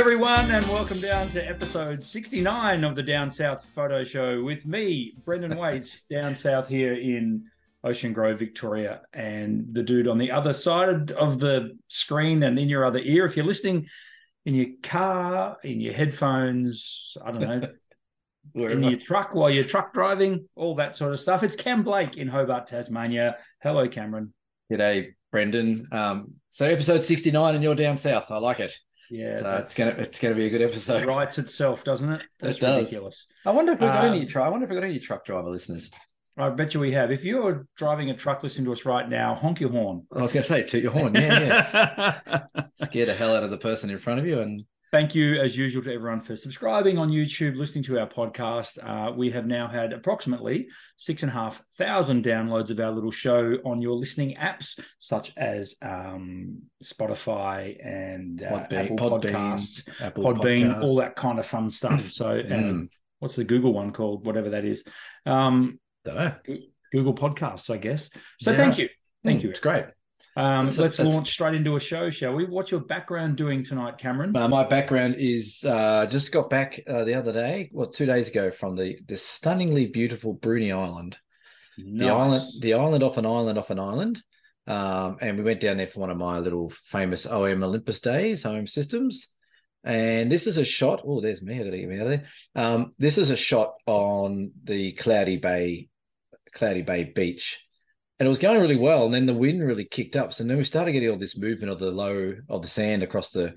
everyone, and welcome down to episode 69 of the Down South Photo Show with me, Brendan Waites, down south here in Ocean Grove, Victoria, and the dude on the other side of the screen and in your other ear. If you're listening in your car, in your headphones, I don't know, in your truck while you're truck driving, all that sort of stuff. It's Cam Blake in Hobart, Tasmania. Hello, Cameron. G'day, Brendan. Um, so episode 69 and you're down south. I like it. Yeah, so it's gonna it's gonna be a good episode. It writes itself, doesn't it? That's it does. ridiculous. I wonder if we've got um, any truck. I wonder if we've got any truck driver listeners. I bet you we have. If you're driving a truck listening to us right now, honk your horn. I was going to say, toot your horn. Yeah, yeah. Scare the hell out of the person in front of you and Thank you, as usual, to everyone for subscribing on YouTube, listening to our podcast. Uh, we have now had approximately six and a half thousand downloads of our little show on your listening apps, such as um, Spotify and uh, Podbean, Apple Podbean, Podcasts, Apple Podbean, Podcasts. all that kind of fun stuff. So, mm. what's the Google one called? Whatever that is. Um, Don't know. Google Podcasts, I guess. So, yeah. thank you. Thank mm, you. It's great. Um, let's that's, launch straight into a show, shall we? What's your background doing tonight, Cameron? Uh, my background is uh, just got back uh, the other day, well, two days ago, from the the stunningly beautiful Bruny Island. Nice. The island, the island off an island off an island, um, and we went down there for one of my little famous OM Olympus days, OM systems. And this is a shot. Oh, there's me. I got to get me out of there. Um, this is a shot on the Cloudy Bay, Cloudy Bay beach and it was going really well. And then the wind really kicked up. So then we started getting all this movement of the low of the sand across the,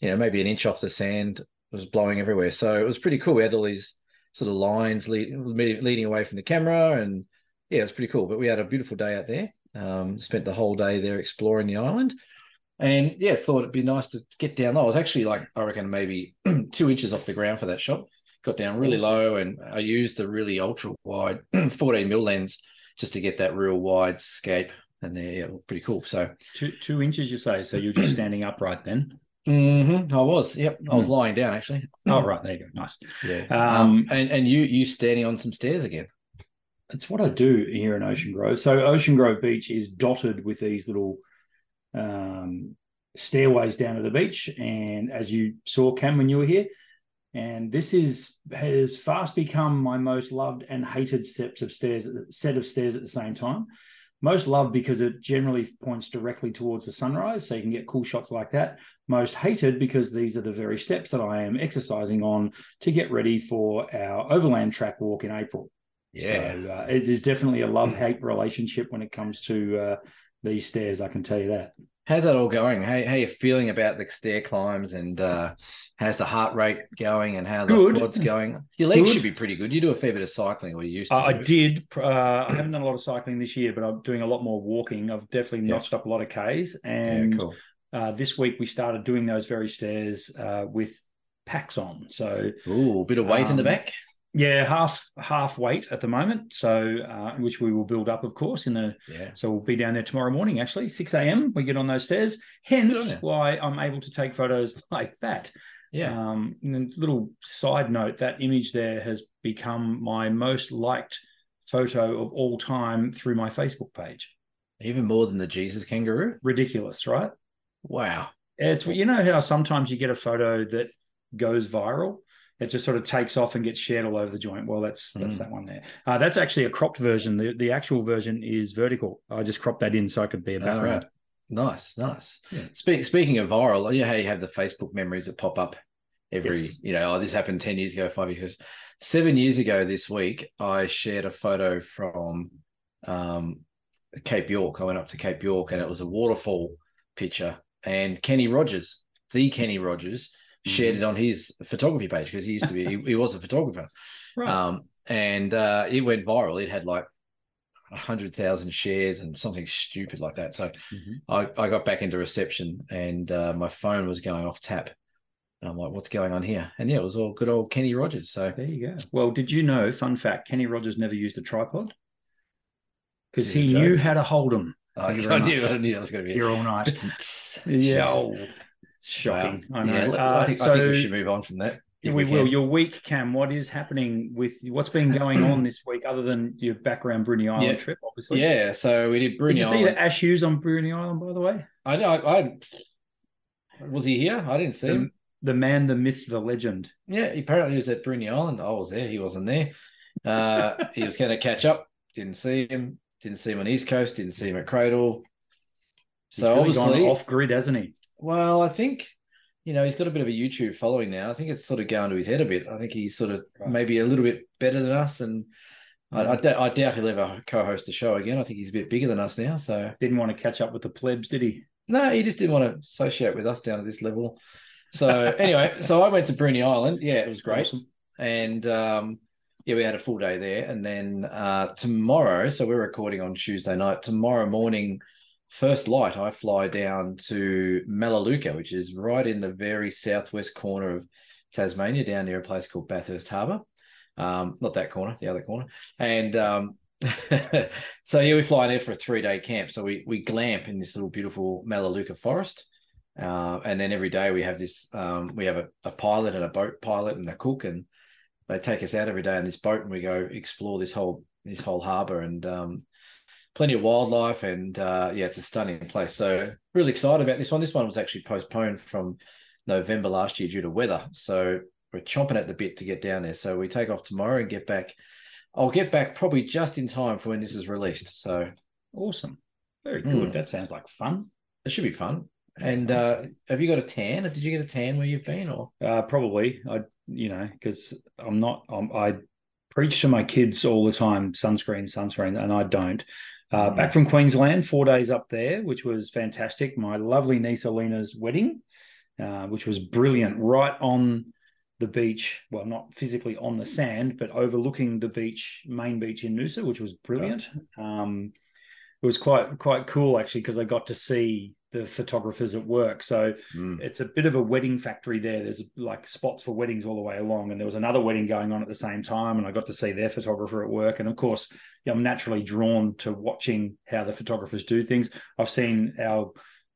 you know, maybe an inch off the sand was blowing everywhere. So it was pretty cool. We had all these sort of lines lead, leading away from the camera, and yeah, it was pretty cool. But we had a beautiful day out there. Um, spent the whole day there exploring the island, and yeah, thought it'd be nice to get down. low. I was actually like I reckon maybe two inches off the ground for that shot. Got down really low, and I used the really ultra wide 14 mil lens just to get that real wide scape. And they're yeah, pretty cool. So two two inches, you say? So you're just standing upright then? Mm-hmm. I was. Yep. I was mm. lying down actually. Oh right, there you go. Nice. Yeah. Um, um, and and you you standing on some stairs again. It's what I do here in Ocean Grove. So Ocean Grove Beach is dotted with these little um, stairways down to the beach. And as you saw, Cam, when you were here, and this is has fast become my most loved and hated steps of stairs set of stairs at the same time. Most loved because it generally points directly towards the sunrise so you can get cool shots like that. Most hated because these are the very steps that i am exercising on to get ready for our overland track walk in april. Yeah. So, uh, it is definitely a love hate relationship when it comes to uh, these stairs i can tell you that How's that all going? How how you feeling about the stair climbs and uh, how's the heart rate going and how the good. quad's going? Your legs good. should be pretty good. You do a fair bit of cycling, or you used to. Uh, I did. Uh, I haven't done a lot of cycling this year, but I'm doing a lot more walking. I've definitely yeah. notched up a lot of k's, and yeah, cool. Uh, this week we started doing those very stairs uh, with packs on. So, ooh, a bit of weight um, in the um, back. Yeah, half half weight at the moment. So, uh, which we will build up, of course, in the. Yeah. So we'll be down there tomorrow morning. Actually, six a.m. We get on those stairs. Hence, why I'm able to take photos like that. Yeah. Um, little side note: that image there has become my most liked photo of all time through my Facebook page. Even more than the Jesus kangaroo. Ridiculous, right? Wow. It's you know how sometimes you get a photo that goes viral it just sort of takes off and gets shared all over the joint. Well, that's that's mm. that one there. Uh, that's actually a cropped version. The the actual version is vertical. I just cropped that in so I could be a background. Right. Nice, nice. Yeah. Speak, speaking of viral, you know how you have the Facebook memories that pop up every, yes. you know, oh, this happened 10 years ago, five years. Seven years ago this week, I shared a photo from um, Cape York. I went up to Cape York and it was a waterfall picture. And Kenny Rogers, the Kenny Rogers, shared mm-hmm. it on his photography page because he used to be he, he, was a photographer right. um, and uh, it went viral it had like a hundred thousand shares and something stupid like that so mm-hmm. I, I got back into reception and uh, my phone was going off tap and I'm like, what's going on here? And yeah, it was all good old Kenny Rogers. So there you go. Well, did you know, fun fact, Kenny Rogers never used a tripod because he knew how to hold them. Oh, I, knew, I knew that was going to be here all night. yeah. Shocking. Wow. I know. Yeah, uh, I, think, so, I think we should move on from that. We, we, will. Your week, Cam. What is happening with what's been going on this week, other than your background Bruny Island yeah. trip? Obviously. Yeah. So we did Bruny. Did you Island. see the Ash Hughes on Bruny Island? By the way, I know. I, I, was he here? I didn't see the, him. the man, the myth, the legend. Yeah, apparently he was at Bruny Island. I was there. He wasn't there. Uh, he was going to catch up. Didn't see him. Didn't see him on East Coast. Didn't see him at Cradle. So really obviously off grid, hasn't he? Well, I think you know he's got a bit of a YouTube following now. I think it's sort of going to his head a bit. I think he's sort of right. maybe a little bit better than us, and I, I, I, doubt he'll ever co-host the show again. I think he's a bit bigger than us now. So didn't want to catch up with the plebs, did he? No, he just didn't want to associate with us down at this level. So anyway, so I went to Bruny Island. Yeah, it was great, awesome. and um, yeah, we had a full day there, and then uh, tomorrow. So we're recording on Tuesday night. Tomorrow morning, first light, I fly down to Melaleuca, which is right in the very southwest corner of Tasmania, down near a place called Bathurst Harbour. Um, not that corner, the other corner. And um, so yeah, we fly there for a three day camp. So we we glamp in this little beautiful Melaleuca forest. Uh, and then every day we have this um, we have a, a, pilot and a boat pilot and a cook and they take us out every day in this boat and we go explore this whole this whole harbor and um, plenty of wildlife and uh, yeah it's a stunning place. So really excited about this one. This one was actually postponed from november last year due to weather. So we're chomping at the bit to get down there. So we take off tomorrow and get back. I'll get back probably just in time for when this is released. So awesome. Very good. Mm. that sounds like fun. It should be fun. And uh, have you got a tan? Did you get a tan where you've been, or? Uh, probably? I, you know, because I'm not. I'm, i preach to my kids all the time: sunscreen, sunscreen, and I don't. Uh. Back from Queensland, four days up there, which was fantastic. My lovely niece Alina's wedding, uh, which was brilliant, right on the beach. Well, not physically on the sand, but overlooking the beach, main beach in Noosa, which was brilliant. Um, it was quite quite cool actually because I got to see the photographers at work. So mm. it's a bit of a wedding factory there. There's like spots for weddings all the way along. And there was another wedding going on at the same time. And I got to see their photographer at work. And of course, I'm naturally drawn to watching how the photographers do things. I've seen our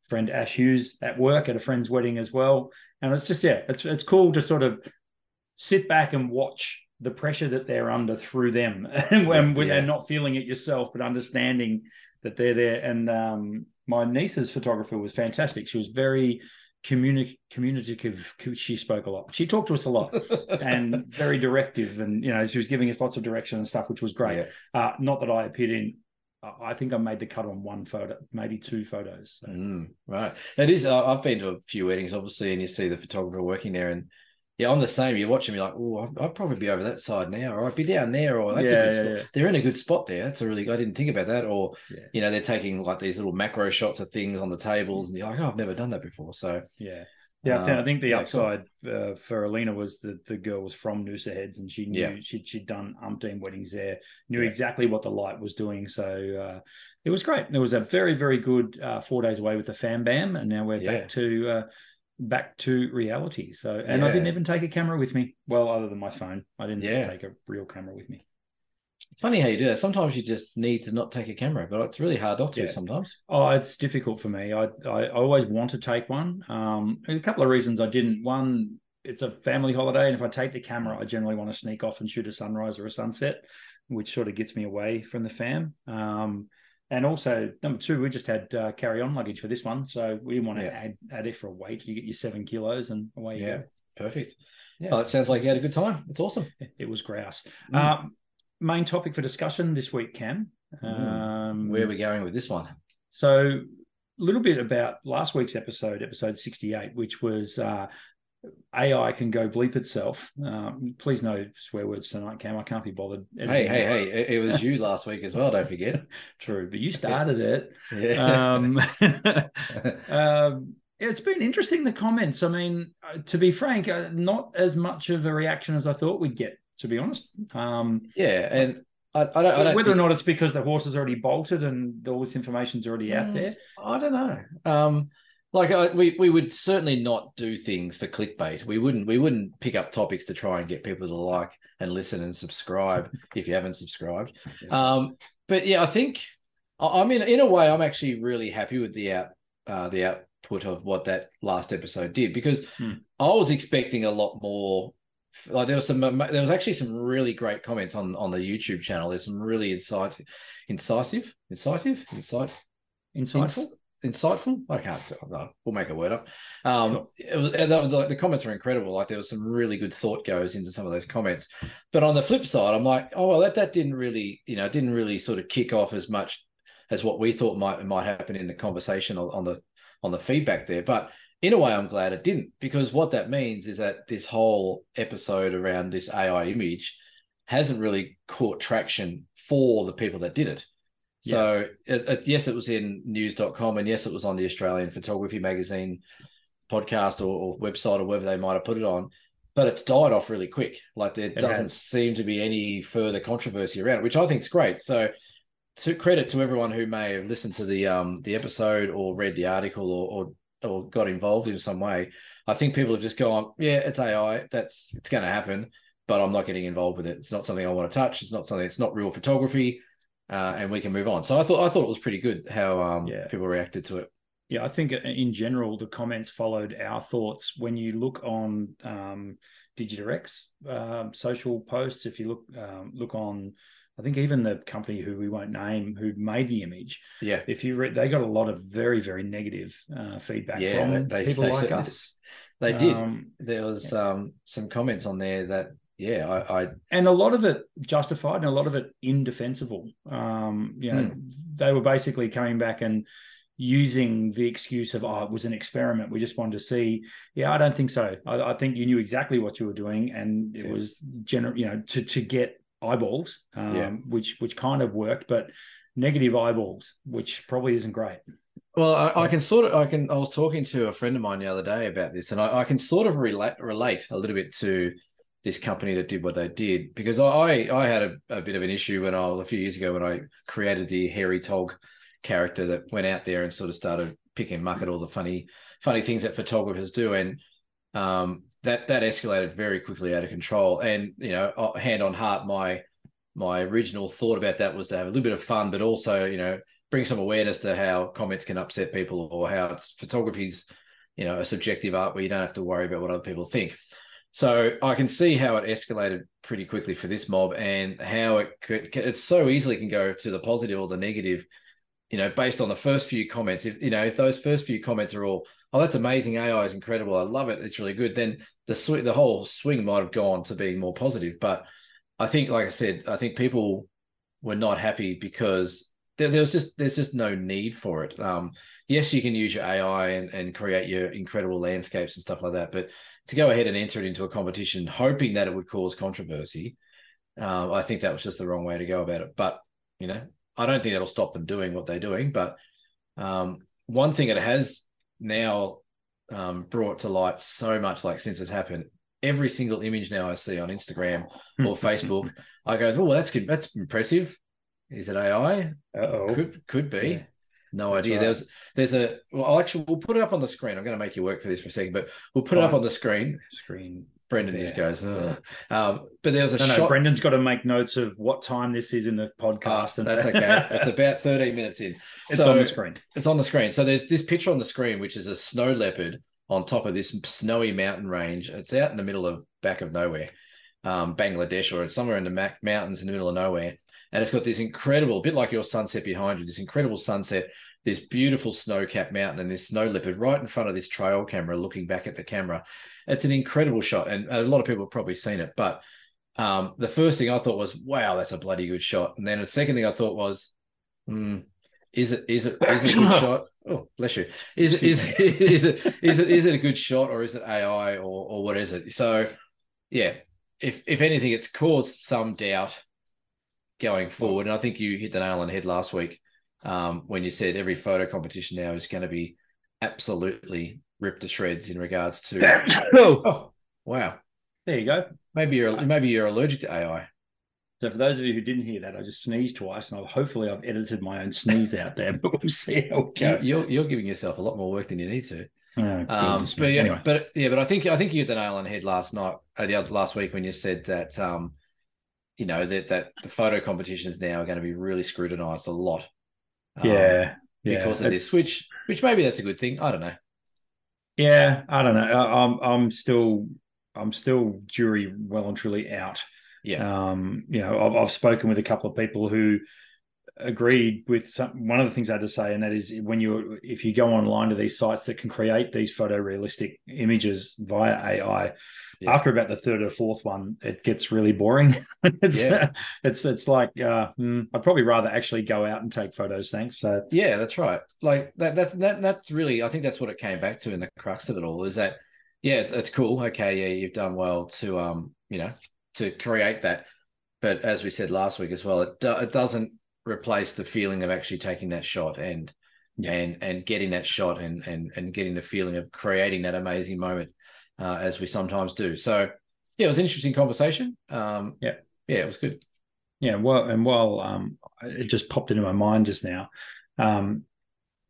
friend Ash Hughes at work at a friend's wedding as well. And it's just, yeah, it's it's cool to sort of sit back and watch the pressure that they're under through them and when, yeah. they're not feeling it yourself, but understanding that they're there. And um, my niece's photographer was fantastic. She was very communi- communicative. She spoke a lot. She talked to us a lot and very directive. And, you know, she was giving us lots of direction and stuff, which was great. Yeah. Uh, not that I appeared in I think I made the cut on one photo, maybe two photos. So. Mm, right. It is. I've been to a few weddings, obviously, and you see the photographer working there, and yeah, I'm the same. You're watching me like, oh, I'd probably be over that side now, or I'd be down there, or that's yeah, a good spot. Yeah. They're in a good spot there. That's a really. I didn't think about that. Or you know, they're taking like these little macro shots of things on the tables, and you're like, oh, I've never done that before. So yeah, yeah. Um, I think the upside cool. uh, for Alina was that the girl was from Noosa Heads, and she knew she'd, she'd done umpteen weddings there, knew exactly what the light was doing. So uh, it was great. It was a very very good uh, four days away with the fam bam, and now we're back to uh, back to reality. So, and yeah. I didn't even take a camera with me. Well, other than my phone, I didn't yeah. take a real camera with me. It's funny how you do that. Sometimes you just need to not take a camera, but it's really hard not to yeah. sometimes. Oh, it's difficult for me. I, I, always want to take one. Um, a couple of reasons I didn't. One, it's a family holiday, and if I take the camera, I generally want to sneak off and shoot a sunrise or a sunset, which sort of gets me away from the fam. Um, and also number two, we just had uh, carry on luggage for this one, so we didn't want to yeah. add add extra weight. You get your seven kilos, and away you yeah. go. Perfect. Yeah, oh, it sounds like you had a good time. It's awesome. It was grouse. Mm. Um, main topic for discussion this week, Cam. Mm. Um, Where are we going with this one? So, a little bit about last week's episode, episode sixty-eight, which was uh, AI can go bleep itself. Um, please no swear words tonight, Cam. I can't be bothered. Hey, hey, hey! It was you last week as well. Don't forget. True, but you started it. Yeah. Um, um, it's been interesting the comments. I mean, uh, to be frank, uh, not as much of a reaction as I thought we'd get. To be honest. Um, yeah, and I, I, don't, I don't, whether think... or not it's because the horse is already bolted and all this information's already out mm, there. I don't know. Like uh, we we would certainly not do things for clickbait. We wouldn't we wouldn't pick up topics to try and get people to like and listen and subscribe if you haven't subscribed. Um, but yeah, I think I, mean in a way I'm actually really happy with the out uh, the output of what that last episode did because hmm. I was expecting a lot more. Like there was some, there was actually some really great comments on on the YouTube channel. There's some really incisive, incisive, insight, insightful insightful. I can't. We'll make a word up. Um, sure. it was, that was like the comments were incredible. Like there was some really good thought goes into some of those comments. But on the flip side, I'm like, oh well, that that didn't really, you know, didn't really sort of kick off as much as what we thought might might happen in the conversation on, on the on the feedback there. But in a way, I'm glad it didn't because what that means is that this whole episode around this AI image hasn't really caught traction for the people that did it. So it, it, yes, it was in news.com and yes, it was on the Australian Photography Magazine podcast or, or, website or wherever they might have put it on. But it's died off really quick. Like there it doesn't has. seem to be any further controversy around it, which I think is great. So to credit to everyone who may have listened to the um the episode or read the article or, or or got involved in some way. I think people have just gone, yeah, it's AI. That's it's going to happen, but I'm not getting involved with it. It's not something I want to touch. It's not something. It's not real photography uh, and we can move on. So I thought I thought it was pretty good how um, yeah. people reacted to it. Yeah, I think in general the comments followed our thoughts. When you look on um, um, social posts, if you look um, look on, I think even the company who we won't name who made the image, yeah, if you read, they got a lot of very very negative uh, feedback yeah, from they, people they, like us. They did. Um, there was yeah. um, some comments on there that yeah, I, I, and a lot of it justified and a lot of it indefensible. Um, you know, mm. they were basically coming back and using the excuse of oh, it was an experiment. We just wanted to see. Yeah, I don't think so. I, I think you knew exactly what you were doing, and it yeah. was general, you know, to to get eyeballs, um, yeah. which which kind of worked, but negative eyeballs, which probably isn't great. Well, I, I, can sort of, I can. I was talking to a friend of mine the other day about this, and I, I can sort of relate relate a little bit to this company that did what they did because I I had a, a bit of an issue when I a few years ago when I created the hairy tog character that went out there and sort of started picking muck at all the funny funny things that photographers do. And um, that that escalated very quickly out of control. And you know hand on heart my my original thought about that was to have a little bit of fun but also you know bring some awareness to how comments can upset people or how it's photography's you know a subjective art where you don't have to worry about what other people think so I can see how it escalated pretty quickly for this mob and how it could it so easily can go to the positive or the negative, you know, based on the first few comments. If you know, if those first few comments are all, oh, that's amazing, AI is incredible, I love it, it's really good, then the sw- the whole swing might have gone to being more positive. But I think, like I said, I think people were not happy because there, there was just there's just no need for it. Um, yes, you can use your AI and, and create your incredible landscapes and stuff like that, but to go ahead and enter it into a competition, hoping that it would cause controversy, uh, I think that was just the wrong way to go about it. But you know, I don't think that'll stop them doing what they're doing. But um, one thing it has now um, brought to light so much, like since it's happened, every single image now I see on Instagram or Facebook, I go, "Oh, that's good. That's impressive." Is it AI? oh Could could be. Yeah. No That's idea. Right. There's there's a well, I'll actually we'll put it up on the screen. I'm going to make you work for this for a second, but we'll put Fine. it up on the screen. Screen. Brendan yeah. just goes, Ugh. um, but there was a no, shot. No, Brendan's got to make notes of what time this is in the podcast. Oh, and that's okay. it's about 13 minutes in. It's so, on the screen. It's on the screen. So there's this picture on the screen, which is a snow leopard on top of this snowy mountain range. It's out in the middle of back of nowhere, um, Bangladesh, or it's somewhere in the mountains in the middle of nowhere and it's got this incredible, bit like your sunset behind you, this incredible sunset, this beautiful snow-capped mountain, and this snow leopard right in front of this trail camera, looking back at the camera. It's an incredible shot, and a lot of people have probably seen it. But um, the first thing I thought was, "Wow, that's a bloody good shot," and then the second thing I thought was, hmm, "Is it? Is it? Is it a good shot?" Oh, bless you. Is it? Is, is it? Is it? Is it a good shot, or is it AI, or or what is it? So, yeah, if if anything, it's caused some doubt going forward. And I think you hit the nail on the head last week um, when you said every photo competition now is going to be absolutely ripped to shreds in regards to. oh. oh, wow! There you go. Maybe you're maybe you're allergic to AI. So for those of you who didn't hear that, I just sneezed twice, and I've, hopefully I've edited my own sneeze out there. But we'll see how it goes. You're, you're giving yourself a lot more work than you need to. Oh, um, but yeah, anyway. but yeah, but I think I think you hit the nail on the head last night, uh, the other, last week when you said that um, you know that that the photo competitions now are going to be really scrutinized a lot. Um, yeah, yeah, because of this, which which maybe that's a good thing. I don't know. Yeah, I don't know. I'm I'm still I'm still jury well and truly out. Yeah. Um, you know, I've, I've spoken with a couple of people who agreed with some, one of the things I had to say, and that is when you if you go online to these sites that can create these photorealistic images via AI, yeah. after about the third or fourth one, it gets really boring. it's yeah. it's it's like uh, hmm, I'd probably rather actually go out and take photos. Thanks. So yeah, that's right. Like that that that that's really I think that's what it came back to in the crux of it all is that yeah, it's it's cool. Okay, yeah, you've done well to um you know to create that, but as we said last week as well, it do, it doesn't replace the feeling of actually taking that shot and yeah. and and getting that shot and and and getting the feeling of creating that amazing moment uh, as we sometimes do. So yeah, it was an interesting conversation. Um, yeah, yeah, it was good. Yeah, well, and while um, it just popped into my mind just now, um,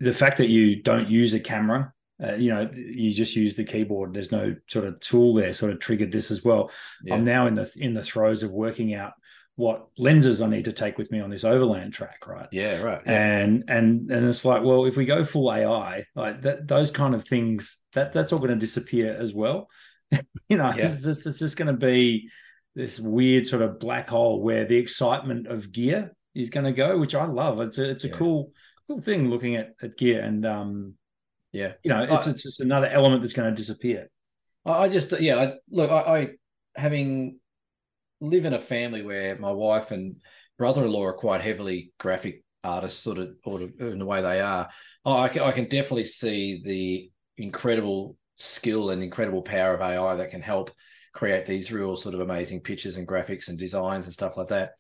the fact that you don't use a camera uh, you know you just use the keyboard there's no sort of tool there sort of triggered this as well yeah. i'm now in the in the throes of working out what lenses I need to take with me on this overland track, right? Yeah, right. Yeah. And and and it's like, well, if we go full AI, like that, those kind of things, that that's all going to disappear as well. you know, yeah. it's, it's, it's just going to be this weird sort of black hole where the excitement of gear is going to go, which I love. It's a it's a yeah. cool cool thing looking at at gear, and um, yeah, you know, it's I, it's just another element that's going to disappear. I just yeah, I, look, I, I having live in a family where my wife and brother-in-law are quite heavily graphic artists, sort of, or in the way they are. Oh, I can, I can definitely see the incredible skill and incredible power of AI that can help create these real sort of amazing pictures and graphics and designs and stuff like that.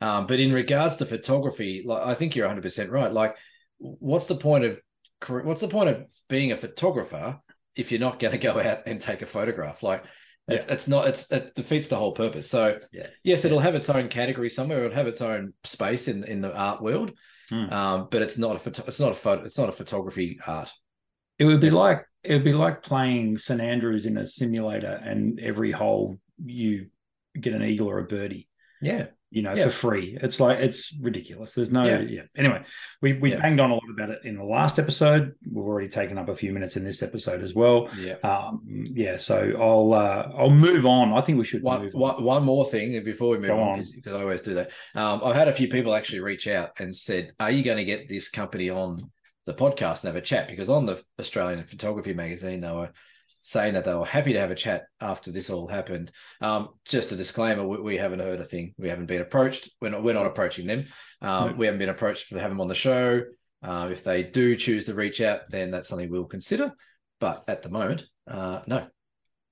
Um, but in regards to photography, like I think you're 100 percent right. Like, what's the point of what's the point of being a photographer if you're not going to go out and take a photograph? Like, yeah. It's, not. It's it defeats the whole purpose. So yeah. yes, it'll have its own category somewhere. It'll have its own space in in the art world. Hmm. Um, but it's not a photo, it's not a photo, it's not a photography art. It would be it's, like it would be like playing St Andrews in a simulator, and every hole you get an eagle or a birdie. Yeah, you know, yeah. for free. It's like it's ridiculous. There's no yeah. yeah. Anyway, we we yeah. banged on a lot about it in the last episode. We've already taken up a few minutes in this episode as well. Yeah. Um, yeah. So I'll uh, I'll move on. I think we should one, one, one, more thing before we move Go on, because I always do that. Um, I've had a few people actually reach out and said, "Are you going to get this company on the podcast and have a chat?" Because on the Australian Photography magazine, they were saying that they were happy to have a chat after this all happened. Um, just a disclaimer: we, we, haven't heard a thing. We haven't been approached. We're not. We're not approaching them. Um, no. We haven't been approached to have them on the show. Uh, if they do choose to reach out, then that's something we'll consider. But at the moment, uh, no,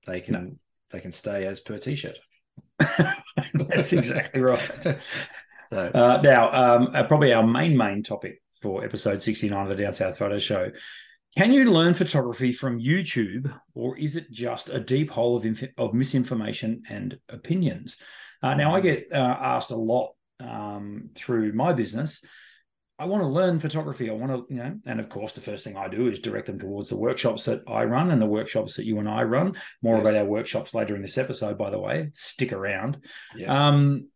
they can no. they can stay as per t-shirt. that's exactly right. so uh, now, um, uh, probably our main main topic for episode sixty nine of the Down South Photo Show can you learn photography from YouTube, or is it just a deep hole of, inf- of misinformation and opinions? Uh, now, I get uh, asked a lot um, through my business. I want to learn photography. I want to, you know, and of course, the first thing I do is direct them towards the workshops that I run and the workshops that you and I run. More yes. about our workshops later in this episode, by the way. Stick around. Yes. Um,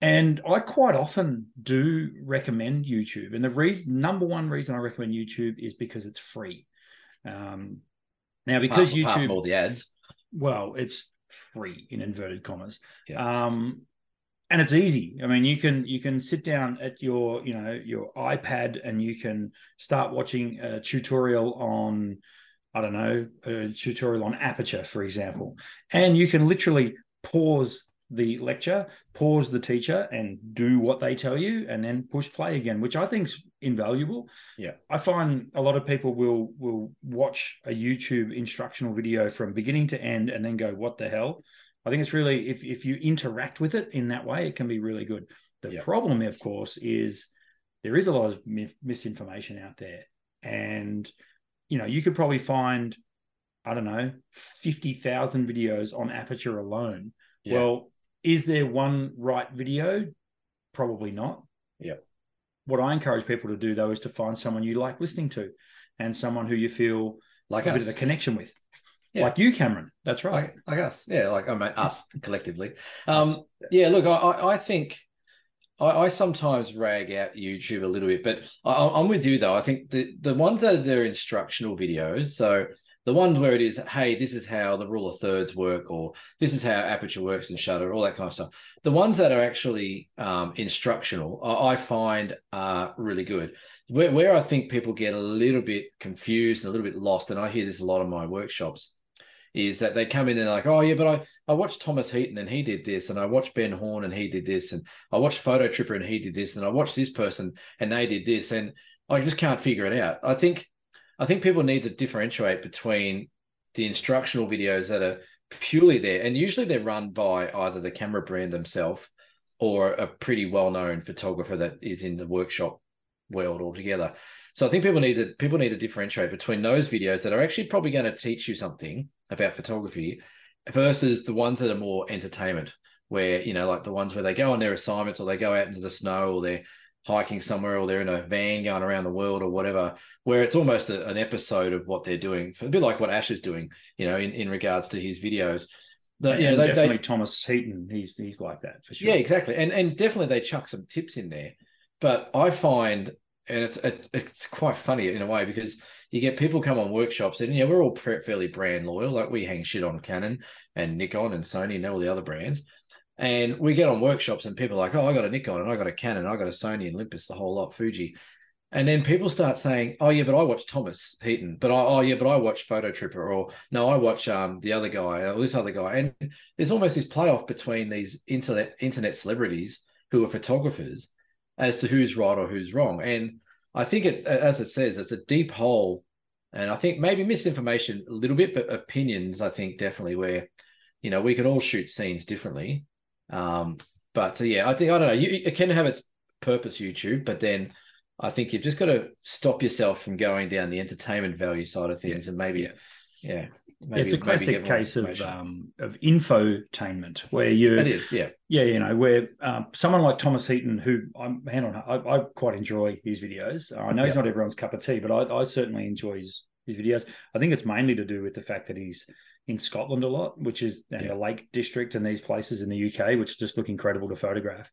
and I quite often do recommend YouTube. And the reason, number one reason I recommend YouTube is because it's free. Um, now, because apart, YouTube, apart all the ads, well, it's free in inverted commas. Yeah. Um, and it's easy. I mean, you can you can sit down at your you know your iPad and you can start watching a tutorial on I don't know a tutorial on aperture, for example, and you can literally pause the lecture, pause the teacher and do what they tell you, and then push play again, which I think is invaluable. Yeah, I find a lot of people will will watch a YouTube instructional video from beginning to end and then go, "What the hell?" I think it's really if if you interact with it in that way, it can be really good. The yeah. problem, of course, is there is a lot of misinformation out there, and you know you could probably find I don't know fifty thousand videos on Aperture alone. Yeah. Well, is there one right video? Probably not. Yeah. What I encourage people to do though is to find someone you like listening to and someone who you feel like a us. bit of a connection with. Yeah. Like you, Cameron. That's right. Like, us. Yeah, like I mean us collectively. Um, yeah, look, I, I think I, I, sometimes rag out YouTube a little bit, but I, am with you though. I think the the ones that are their instructional videos, so The ones where it is, hey, this is how the rule of thirds work, or this is how aperture works and shutter, all that kind of stuff. The ones that are actually um, instructional, I find are really good. Where, where I think people get a little bit confused and a little bit lost, and I hear this a lot in my workshops, is that they come in and like, oh yeah, but I I watched Thomas Heaton and he did this, and I watched Ben Horne and he did this, and I watched Fototripper and he did this, and I watched this person and they did this, and I just can't figure it out. I think I think people need to differentiate between the instructional videos that are purely there, and usually they're run by either the camera brand themselves or a pretty well-known photographer that is in the workshop world altogether. So I think people need to people need to differentiate between those videos that are actually probably going to teach you something about photography versus the ones that are more entertainment, where you know, like the ones where they go on their assignments or they go out into the snow or they're hiking somewhere or they're in a van going around the world or whatever, where it's almost a, an episode of what they're doing, a bit like what Ash is doing, you know, in, in regards to his videos. The, you know, they, definitely they, Thomas Heaton, he's he's like that for sure. Yeah, exactly, and and definitely they chuck some tips in there. But I find, and it's it, it's quite funny in a way because you get people come on workshops and yeah, we're all fairly brand loyal. Like we hang shit on Canon and Nikon and Sony and all the other brands. And we get on workshops and people are like, oh, I got a Nikon and I got a Canon, I got a Sony and Olympus, the whole lot, Fuji. And then people start saying, "Oh yeah, but I watch Thomas Heaton, but I oh yeah, but I watch Fototripper, or no, I watch um the other guy or this other guy." And there's almost this playoff between these internet internet celebrities who are photographers as to who's right or who's wrong. And I think it, as it says, it's a deep hole, and I think maybe misinformation a little bit, but opinions. I think definitely where you know we can all shoot scenes differently, um, but uh, yeah, I think I don't know. You, it can have its purpose, YouTube, but then I think you've just got to stop yourself from going down the entertainment value side of things, yeah. and maybe, yeah, maybe, it's a classic case of um, of infotainment where you it is, yeah, yeah, you know, where um, someone like Thomas Heaton, who I'm hand on, I, I quite enjoy his videos. I know yeah. he's not everyone's cup of tea, but I, I certainly enjoy his his videos. I think it's mainly to do with the fact that he's in Scotland a lot, which is yeah. the Lake District and these places in the UK, which just look incredible to photograph.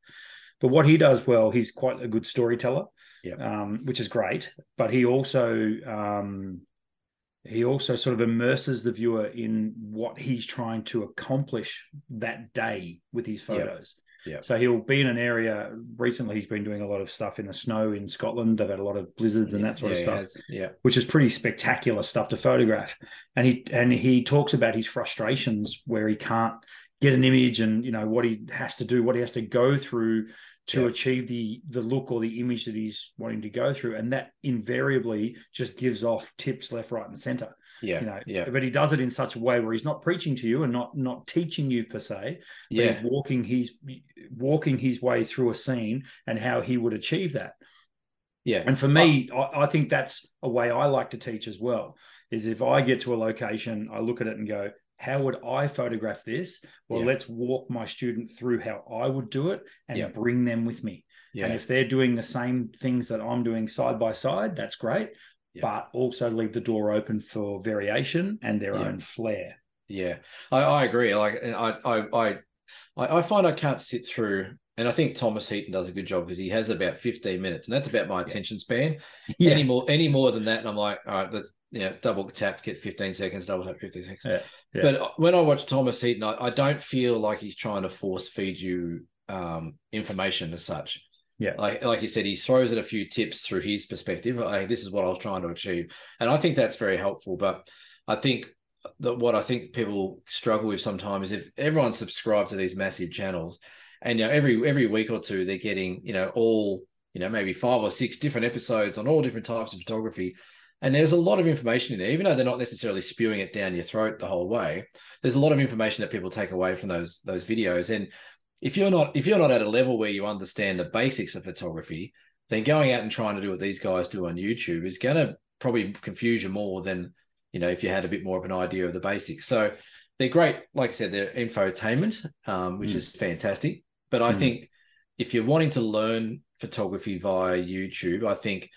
But what he does well, he's quite a good storyteller, yeah. um, which is great. But he also um, he also sort of immerses the viewer in what he's trying to accomplish that day with his photos. Yeah. So he'll be in an area. Recently, he's been doing a lot of stuff in the snow in Scotland. They've had a lot of blizzards and that sort yeah, of stuff. Yeah, which is pretty spectacular stuff to photograph. And he and he talks about his frustrations where he can't get an image and you know what he has to do, what he has to go through to yeah. achieve the the look or the image that he's wanting to go through, and that invariably just gives off tips left, right, and center. Yeah, you know, yeah. But he does it in such a way where he's not preaching to you and not not teaching you per se. yeah, he's walking he's walking his way through a scene and how he would achieve that. Yeah, and for me, I, I think that's a way I like to teach as well. Is if I get to a location, I look at it and go, how would I photograph this? Well, yeah. let's walk my student through how I would do it and yeah. bring them with me. Yeah. And if they're doing the same things that I'm doing side by side, that's great yeah. but also leave the door open for variation and their yeah. own flair. Yeah, I, I agree. Like, I, I, I, I find I can't sit through, and I think Thomas Heaton does a good job because he has about 15 minutes, and that's about my attention span. Yeah. Any more, any more than that, and I'm like, all right, the you know, double tap, get 15 seconds, double tap, 15 seconds. Yeah. Yeah. But when I watch Thomas Heaton, I, I, don't feel like he's trying to force feed you um, information as such. Yeah. Like like you said, he throws in a few tips through his perspective. Like, this is what I was trying to achieve. And I think that's very helpful. But I think that what I think people struggle with sometimes is if everyone subscribes to these massive channels and you know every every week or two they're getting, you know, all, you know, maybe five or six different episodes on all different types of photography. And there's a lot of information in there, even though they're not necessarily spewing it down your throat the whole way. There's a lot of information that people take away from those those videos. And if you're not if you're not at a level where you understand the basics of photography, then going out and trying to do what these guys do on YouTube is going to probably confuse you more than you know if you had a bit more of an idea of the basics. So they're great, like I said, they're infotainment, um, which mm. is fantastic. But I mm. think if you're wanting to learn photography via YouTube, I think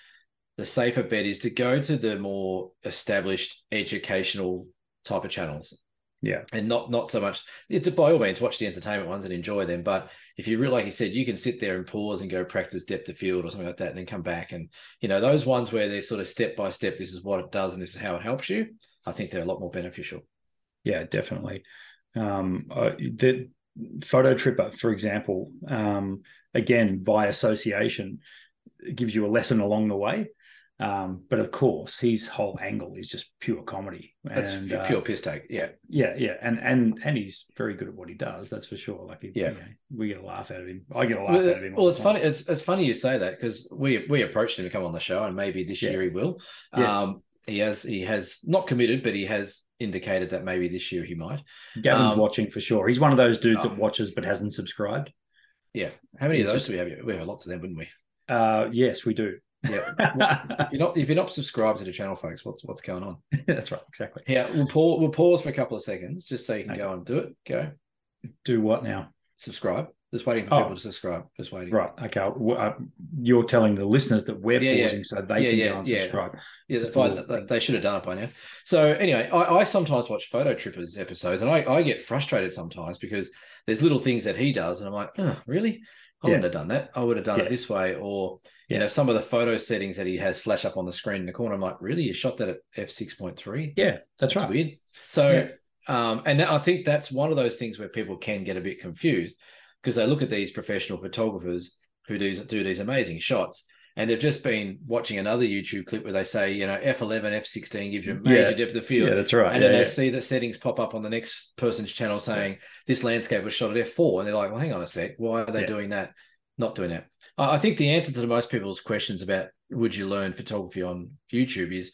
the safer bet is to go to the more established educational type of channels. Yeah. And not not so much to by all means watch the entertainment ones and enjoy them. But if you really like you said, you can sit there and pause and go practice depth of field or something like that, and then come back. And you know, those ones where they're sort of step by step, this is what it does and this is how it helps you. I think they're a lot more beneficial. Yeah, definitely. Um, uh, the Fototripper, for example, um, again by association, gives you a lesson along the way. Um, but of course, his whole angle is just pure comedy. That's and, pure uh, piss take. Yeah, yeah, yeah, and and and he's very good at what he does. That's for sure. Like, he, Yeah. you know, we get a laugh out of him. I get a laugh Well, out of him. well it's time. funny. It's it's funny you say that because we we approached him to come on the show, and maybe this Yeah. year he will. Yes. Um, he has he has not committed, but he has indicated that maybe this year he might. Gavin's um, watching for sure. He's one of those dudes that watches but hasn't subscribed. Yeah. How many of those just- do we have? We have lots of them, wouldn't we? Uh, yes, we do. Yeah. if you're not if you're not subscribed to the channel, folks, what's what's going on? That's right, exactly. Yeah, we'll pause. We'll pause for a couple of seconds just so you can Okay. go and do it. Go Do what now? subscribe. Just waiting for Oh. people to subscribe. Just waiting. Right. Okay. w- uh, You're telling the listeners that we're Yeah, yeah. pausing so they Yeah, can yeah, go and subscribe. Yeah, that's fine. They- They should have done it by now. So anyway, I, I sometimes watch Fototrippers episodes, and I, I get frustrated sometimes because there's little things that he does, and I'm like, oh, really? I Yeah. wouldn't have done that. I would have done Yeah. it this way, or you know, some of the photo settings that he has flash up on the screen in the corner. I'm like, really? You shot that at f six point three? Yeah, that's, right. weird. So, um, and I think that's one of those things where people can get a bit confused because they look at these professional photographers who do, do these amazing shots. And they've just been watching another YouTube clip where they say, you know, F11, F16 gives you a major Yeah. depth of field. Yeah, that's right. and yeah, then they see the settings pop up on the next person's channel saying this landscape was shot at F4. And they're like, well, hang on a sec. Why are they Yeah. doing that? Not doing that. I I think the answer to most people's questions about would you learn photography on YouTube is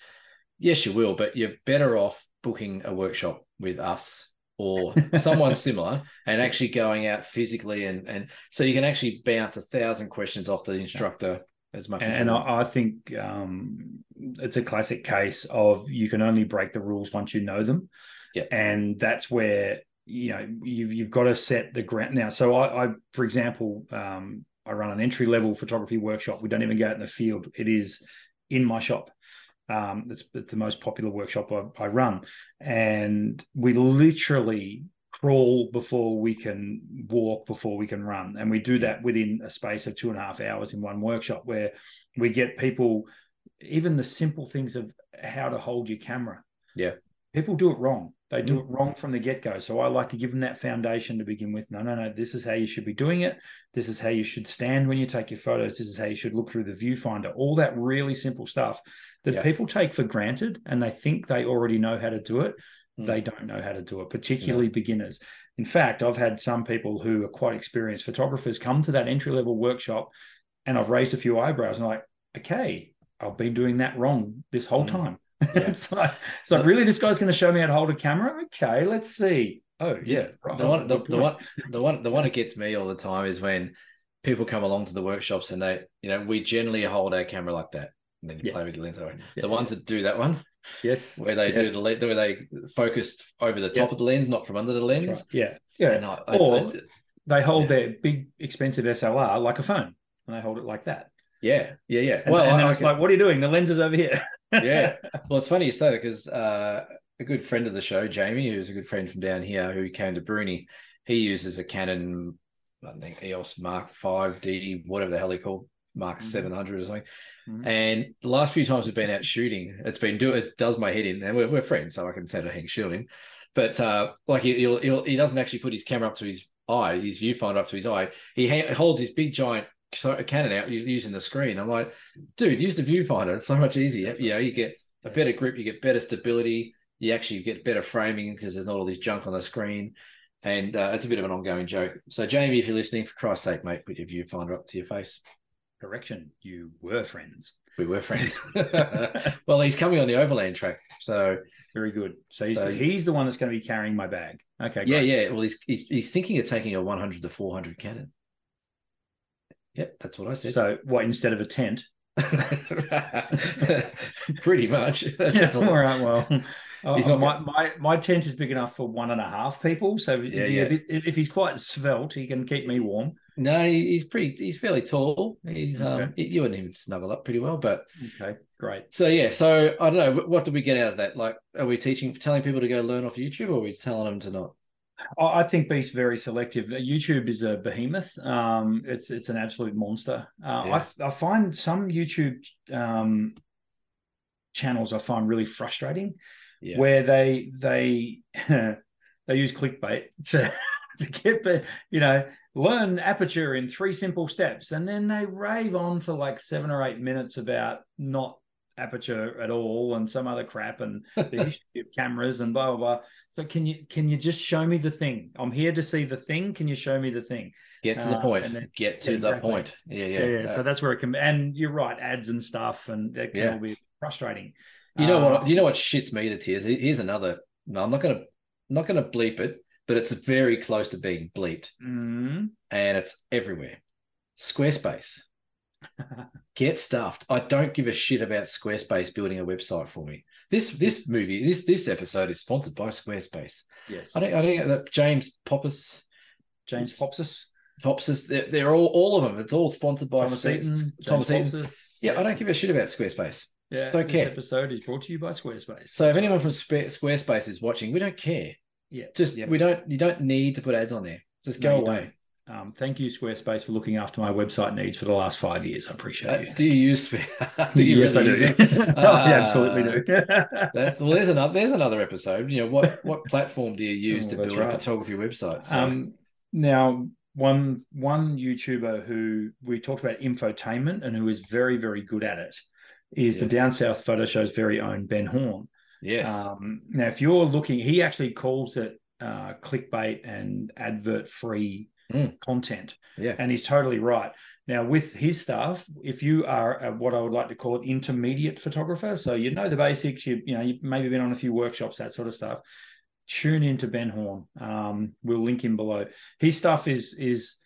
yes, you will, but you're better off booking a workshop with us or someone similar and actually going out physically and and so you can actually bounce a thousand questions off the instructor as much as and. I, I think um, it's a classic case of you can only break the rules once you know them. Yeah. and that's where you know you've you've got to set the ground now. So I, I for example, um, I run an entry level photography workshop. We don't even go out in the field. It is in my shop. Um, it's it's the most popular workshop I, I run, and we literally crawl before we can walk before we can run. And we do that within a space of two and a half hours in one workshop where we get people even the simple things of how to hold your camera. Yeah. people do it wrong. They do mm-hmm. it wrong from the get-go. So i like to give them that foundation to begin with. No no no this is how you should be doing it. This is how you should stand when you take your photos. This is how you should look through the viewfinder. All that really simple stuff that Yeah. people take for granted and they think they already know how to do it. They don't know how to do it particularly beginners in fact i've had some people who are quite experienced photographers come to that entry level workshop and i've raised a few eyebrows and like okay i've been doing that wrong this whole Mm. time Yeah. it's like it's like really this guy's going to show me how to hold a camera okay let's see oh yeah right. the one the, the one the one the one that gets me all the time is when people come along to the workshops and they you know we generally hold our camera like that and then you Yeah. play with the lens that way. Yeah, the ones that do that one yes. Where they do the le- where they focused over the top Yeah. of the lens not from under the lens. Right. yeah. Yeah I- I- Or- I- they hold Yeah. their big expensive slr like a phone and they hold it like that. Yeah. Yeah yeah. And, well and I, then I it's can- like what are you doing? The lens is over here. Yeah. Well it's funny you say that because uh, a good friend of the show jamie who's a good friend from down here who came to Bruny he uses a canon i think eos mark 5d whatever the hell they call mark Mhm. 700 or something Mhm. and the last few times we've been out shooting it's been do it does my head in and we're, we're friends so i can say to hang shooting but uh like he, he'll, he'll he doesn't actually put his camera up to his eye his viewfinder up to his eye he ha- holds his big giant so- Canon out using the screen. I'm like, dude, use the viewfinder. It's so much easier. You know, you get a better grip, you get better stability, you actually get better framing because there's not all this junk on the screen. And uh, it's a bit of an ongoing joke. So, Jamie, if you're listening, for Christ's sake, mate, put your viewfinder up to your face. Correction you were friends We were friends. well, he's coming on the overland track. So, very good so he's, So- he's the one that's going to be carrying my bag okay yeah, great. yeah. Well, he's, he's he's thinking of taking a 100 to 400 Canon. Yep, that's what I said. so what instead of a tent Pretty much. yeah, all right well He's uh, not my, my my tent is big enough for one and a half people so is Yeah, he a yeah. bit, if he's quite svelte he can keep me warm No, he's pretty. He's fairly tall. He's um. Okay. You and him snuggle up pretty well, but okay great so yeah. So I don't know. What, did we get out of that? Like, are we teaching, telling people to go learn off YouTube, or are we telling them to not? I think Beast very selective. YouTube is a behemoth. Um, it's it's an absolute monster. Uh, Yeah. I I find some YouTube um, channels I find really frustrating, yeah. where they they they use clickbait to to get the you know learn aperture in three simple steps and then they rave on for like seven or eight minutes about not aperture at all and some other crap and the history of cameras and blah blah blah so can you can you just show me the thing i'm here to see the thing can you show me the thing get to the uh, point then, get to yeah, the exactly. point yeah yeah, yeah, yeah. so that's where it can and you're right ads and stuff and that can yeah. all be frustrating you know what? Um, you know what shits me to tears. Here's another. No, I'm not gonna not gonna bleep it, but it's very close to being bleeped, mm. and it's everywhere. Squarespace. Get stuffed. I don't give a shit about Squarespace building a website for me. This this movie, this this episode is sponsored by Squarespace. Yes. I don't I think that James Poppus, James Popsys. Popsys, they're, they're, all all of them. It's all sponsored by Thomas Heaton. Thomas Heaton. Yeah, I don't give a shit about Squarespace. Yeah, don't care. This episode is brought to you by Squarespace. So if anyone from Squarespace is watching, we don't care. Yeah, just yep. we don't. You don't need to put ads on there. Just go no, away. Um, thank you, Squarespace, for looking after my website needs for the last five years. I appreciate uh, you. Do you use? do you yes, really I do. Use oh, uh, yeah, absolutely do. that's, well, there's another. There's another episode. You know what? What platform do you use oh, to build right. a photography website? So. Um, now, one one YouTuber who we talked about infotainment and who is very very good at it is yes. the Down South Photo Show's very own Ben Horne. Yes. Um, now, if you're looking, he actually calls it uh, clickbait and advert free mm. content. Yeah. And he's totally right. Now, with his stuff, if you are a, what I would like to call it intermediate photographer, so you know the basics, you you know you've maybe been on a few workshops, that sort of stuff. Tune into Ben Horne. Um, we'll link him below. His stuff is is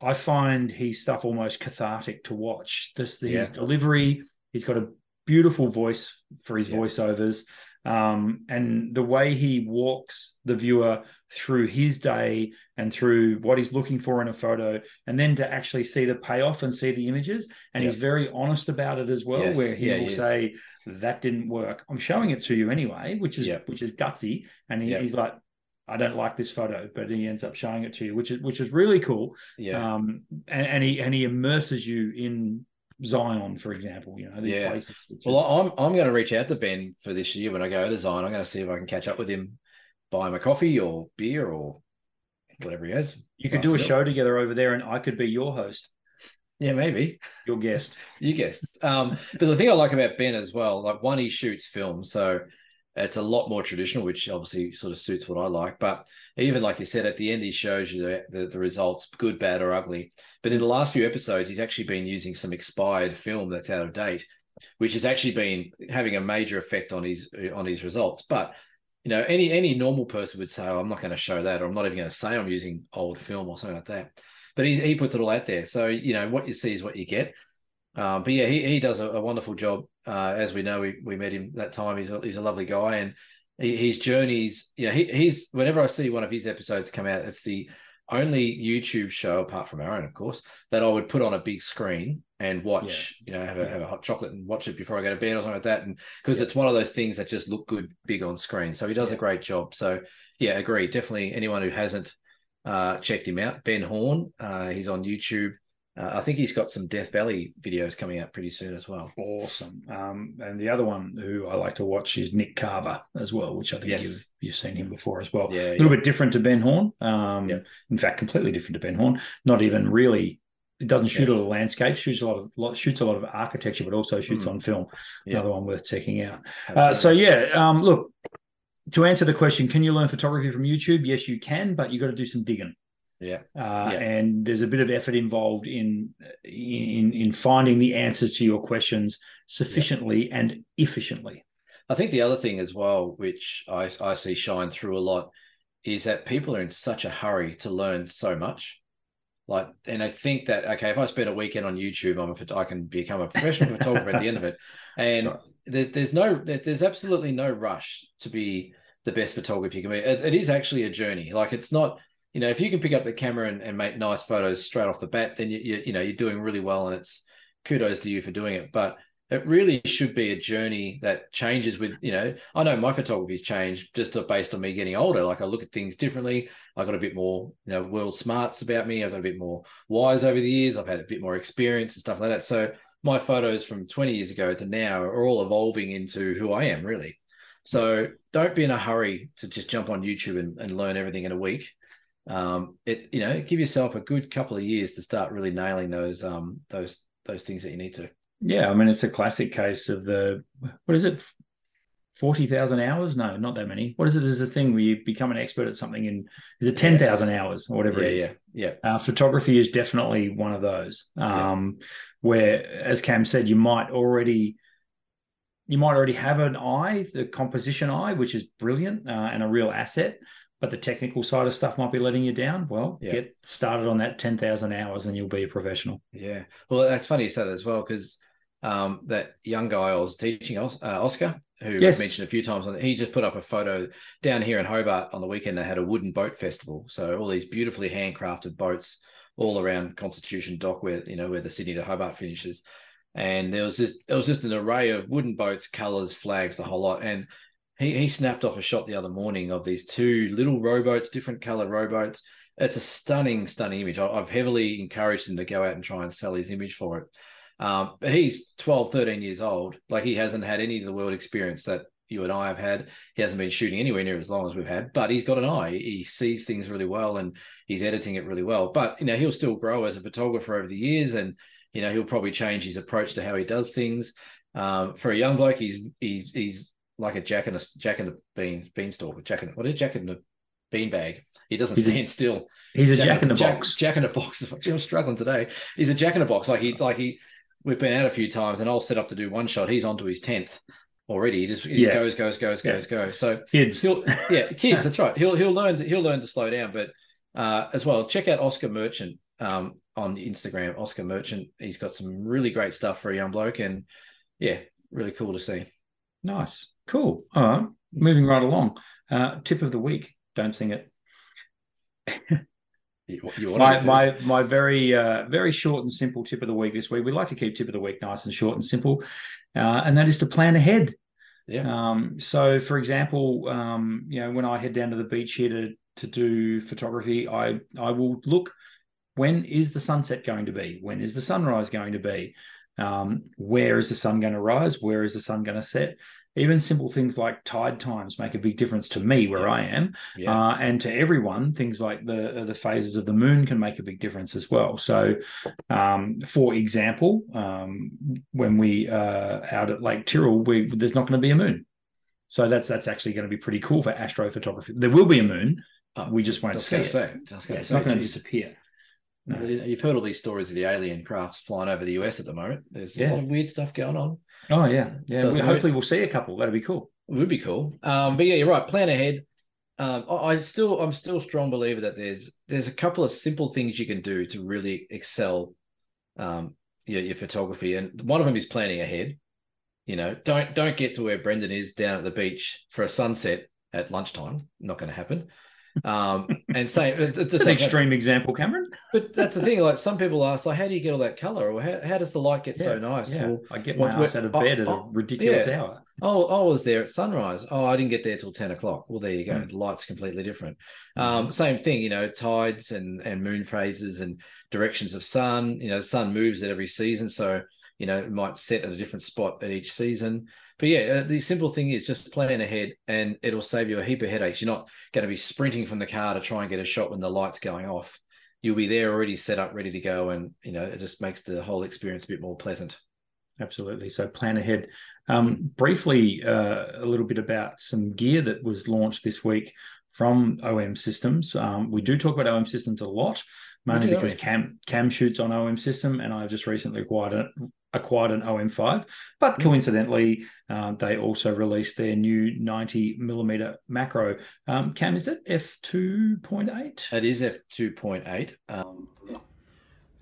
I find his stuff almost cathartic to watch. This his yeah. delivery, He's got a beautiful voice for his yeah. voiceovers. Um, and the way he walks the viewer through his day and through what he's looking for in a photo, and then to actually see the payoff and see the images. And he's very honest about it as well, yes. where he yeah, will he say, That didn't work. I'm showing it to you anyway, which is which is gutsy. And he, he's like, I don't like this photo, but he ends up showing it to you, which is which is really cool. Yeah. Um, and, and he and he immerses you in Zion, for example. You know, yeah. Places, well, I'm I'm going to reach out to Ben for this year when I go to Zion. I'm going to see if I can catch up with him, buy him a coffee or beer or whatever he has. You could do a show together over there, and I could be your host. Yeah, maybe your guest. you guessed. Um, but the thing I like about Ben as well, like one, he shoots film, so it's a lot more traditional, which obviously sort of suits what I like. But even like you said, at the end, he shows you the, the, the, results, good, bad, or ugly. But in the last few episodes, he's actually been using some expired film that's out of date, which has actually been having a major effect on his on his results. But you know, any any normal person would say, oh, "I'm not going to show that," or "I'm not even going to say I'm using old film or something like that." But he he puts it all out there, so you know what you see is what you get. Um, but yeah, he, he does a, a wonderful job. Uh, as we know, we, we met him that time. He's a, he's a lovely guy, and he, his journeys. Yeah, he, he's whenever I see one of his episodes come out, it's the only YouTube show apart from our own, of course, that I would put on a big screen and watch. Yeah. You know, have a have a hot chocolate and watch it before I go to bed or something like that. And because yeah. it's one of those things that just look good big on screen. So he does yeah. a great job. So yeah, agree. Definitely anyone who hasn't uh, checked him out, Ben Horne. Uh, he's on YouTube. Uh, I think he's got some Death Valley videos coming out pretty soon as well. Awesome. Um, and the other one who I like to watch is Nick Carver as well, which I think yes. you've, you've seen him before as well. Yeah, a little yeah. bit different to Ben Horne. Um, yeah. In fact, completely different to Ben Horne. Not even really. It doesn't shoot yeah. a lot of landscape. Shoots a lot of lot, shoots a lot of architecture, but also shoots mm. on film. Another one worth checking out. Uh, so yeah, um, look. To answer the question, can you learn photography from YouTube? Yes, you can, but you got to do some digging. Yeah. Uh, yeah. And there's a bit of effort involved in in in finding the answers to your questions sufficiently yeah. and efficiently. I think the other thing as well, which I, I see shine through a lot, is that people are in such a hurry to learn so much. Like, and I think that okay, if I spend a weekend on YouTube, I'm a, I can become a professional photographer at the end of it. And there, there's no, there's absolutely no rush to be the best photographer you can be. It, it is actually a journey. Like, it's not you know, if you can pick up the camera and, and make nice photos straight off the bat, then you, you, you know you're doing really well, and it's kudos to you for doing it. But it really should be a journey that changes with you know i know my photography's changed just based on me getting older. Like i look at things differently. I got a bit more you know world smarts about me. I got a bit more wise over the years. I've had a bit more experience and stuff like that. So my photos from 20 years ago to now are all evolving into who i am really. So don't be in a hurry to just jump on YouTube and, and learn everything in a week. Um, it you know give yourself a good couple of years to start really nailing those um those those things that you need to. Yeah, I mean it's a classic case of the what is it forty thousand hours? No, not that many. What is it? Is a thing where you become an expert at something in is it ten thousand hours or whatever yeah, it is? Yeah, yeah. Uh, photography is definitely one of those. Um, yeah. where, as Cam said, you might already you might already have an eye, the composition eye, which is brilliant uh, and a real asset. But the technical side of stuff might be letting you down. Well, get started on that ten thousand hours, and you'll be a professional. Yeah. Well, that's funny you say that as well because um, that young guy I was teaching, uh, Oscar, who yes. mentioned a few times. He just put up a photo down here in Hobart on the weekend. They had a wooden boat festival, so all these beautifully handcrafted boats all around Constitution Dock, where you know where the Sydney to Hobart finishes. And there was this, it was just an array of wooden boats, colours, flags, the whole lot. And he he snapped off a shot the other morning of these two little rowboats, different colour rowboats. It's a stunning, stunning image. I've heavily encouraged him to go out and try and sell his image for it. Um, but he's 12, 13 years old. Like he hasn't had any of the world experience that you and I have had. He hasn't been shooting anywhere near as long as we've had, but he's got an eye. He sees things really well and he's editing it really well. But you know, he'll still grow as a photographer over the years, and you know, he'll probably change his approach to how he does things. Um, for a young bloke, he's he's he's like a jack in a jack in a bean beanstalk, jack in what is jack in a beanbag. He doesn't he's stand a, still. He's a jack, jack in the box. Jack in a box. I'm struggling today. He's a jack in a box. Like he like he we've been out a few times and I'll set up to do one shot. He's on to his 10th already. He just, he just yeah. goes, goes, goes, yeah. goes, goes. So kids, he'll, yeah, kids. that's right. He'll, he'll learn, to, he'll learn to slow down, but uh, as well, check out Oscar Merchant um, on Instagram, Oscar Merchant. He's got some really great stuff for a young bloke and yeah, really cool to see. Nice. Cool. All right. Moving right along. Uh, tip of the week. Don't sing it. You, you my, my my very uh, very short and simple tip of the week this week. We like to keep tip of the week nice and short and simple, uh, and that is to plan ahead. Yeah. Um, so, for example, um, you know, when I head down to the beach here to to do photography, I I will look when is the sunset going to be? When is the sunrise going to be? Um, where is the sun going to rise? Where is the sun going to set? Even simple things like tide times make a big difference to me where yeah. I am, yeah. uh, and to everyone. Things like the uh, the phases of the moon can make a big difference as well. So, um, for example, um, when we uh, out at Lake Tyrrell, we, there's not going to be a moon, so that's that's actually going to be pretty cool for astrophotography. There will be a moon, oh, we just won't see it. Say, yeah, it's not going to disappear. No. You've heard all these stories of the alien crafts flying over the US at the moment. There's a lot of weird stuff going on. Oh yeah, yeah. So we, hopefully, we'll see a couple. That'd be cool. It would be cool. Um, but yeah, you're right. Plan ahead. Um, I still, I'm still a strong believer that there's there's a couple of simple things you can do to really excel um, your, your photography, and one of them is planning ahead. You know, don't don't get to where Brendan is down at the beach for a sunset at lunchtime. Not going to happen. Um, and same, it's, it's an extreme example, Cameron. But that's the thing. Like some people ask, like, how do you get all that color, or how, how does the light get yeah, so nice? Yeah. Well, I get my what, ass out of bed oh, at a oh, ridiculous yeah. hour. Oh, I was there at sunrise. Oh, I didn't get there till ten o'clock. Well, there you go. Mm. The light's completely different. Um, same thing, you know, tides and and moon phases and directions of sun. You know, the sun moves at every season, so you know it might set at a different spot at each season but yeah, uh, the simple thing is just plan ahead and it'll save you a heap of headaches. You're not going to be sprinting from the car to try and get a shot when the light's going off. You'll be there already set up, ready to go. And, you know, it just makes the whole experience a bit more pleasant. Absolutely. So plan ahead. Um, briefly, uh, a little bit about some gear that was launched this week from OM Systems. Um, we do talk about OM Systems a lot, mainly because Cam Cam shoots on OM System, and I've just recently acquired a, acquired an OM5, but hmm. coincidentally, uh, they also released their new 90 millimeter macro. Um, Cam, is it f2.8? It is f2.8. Um,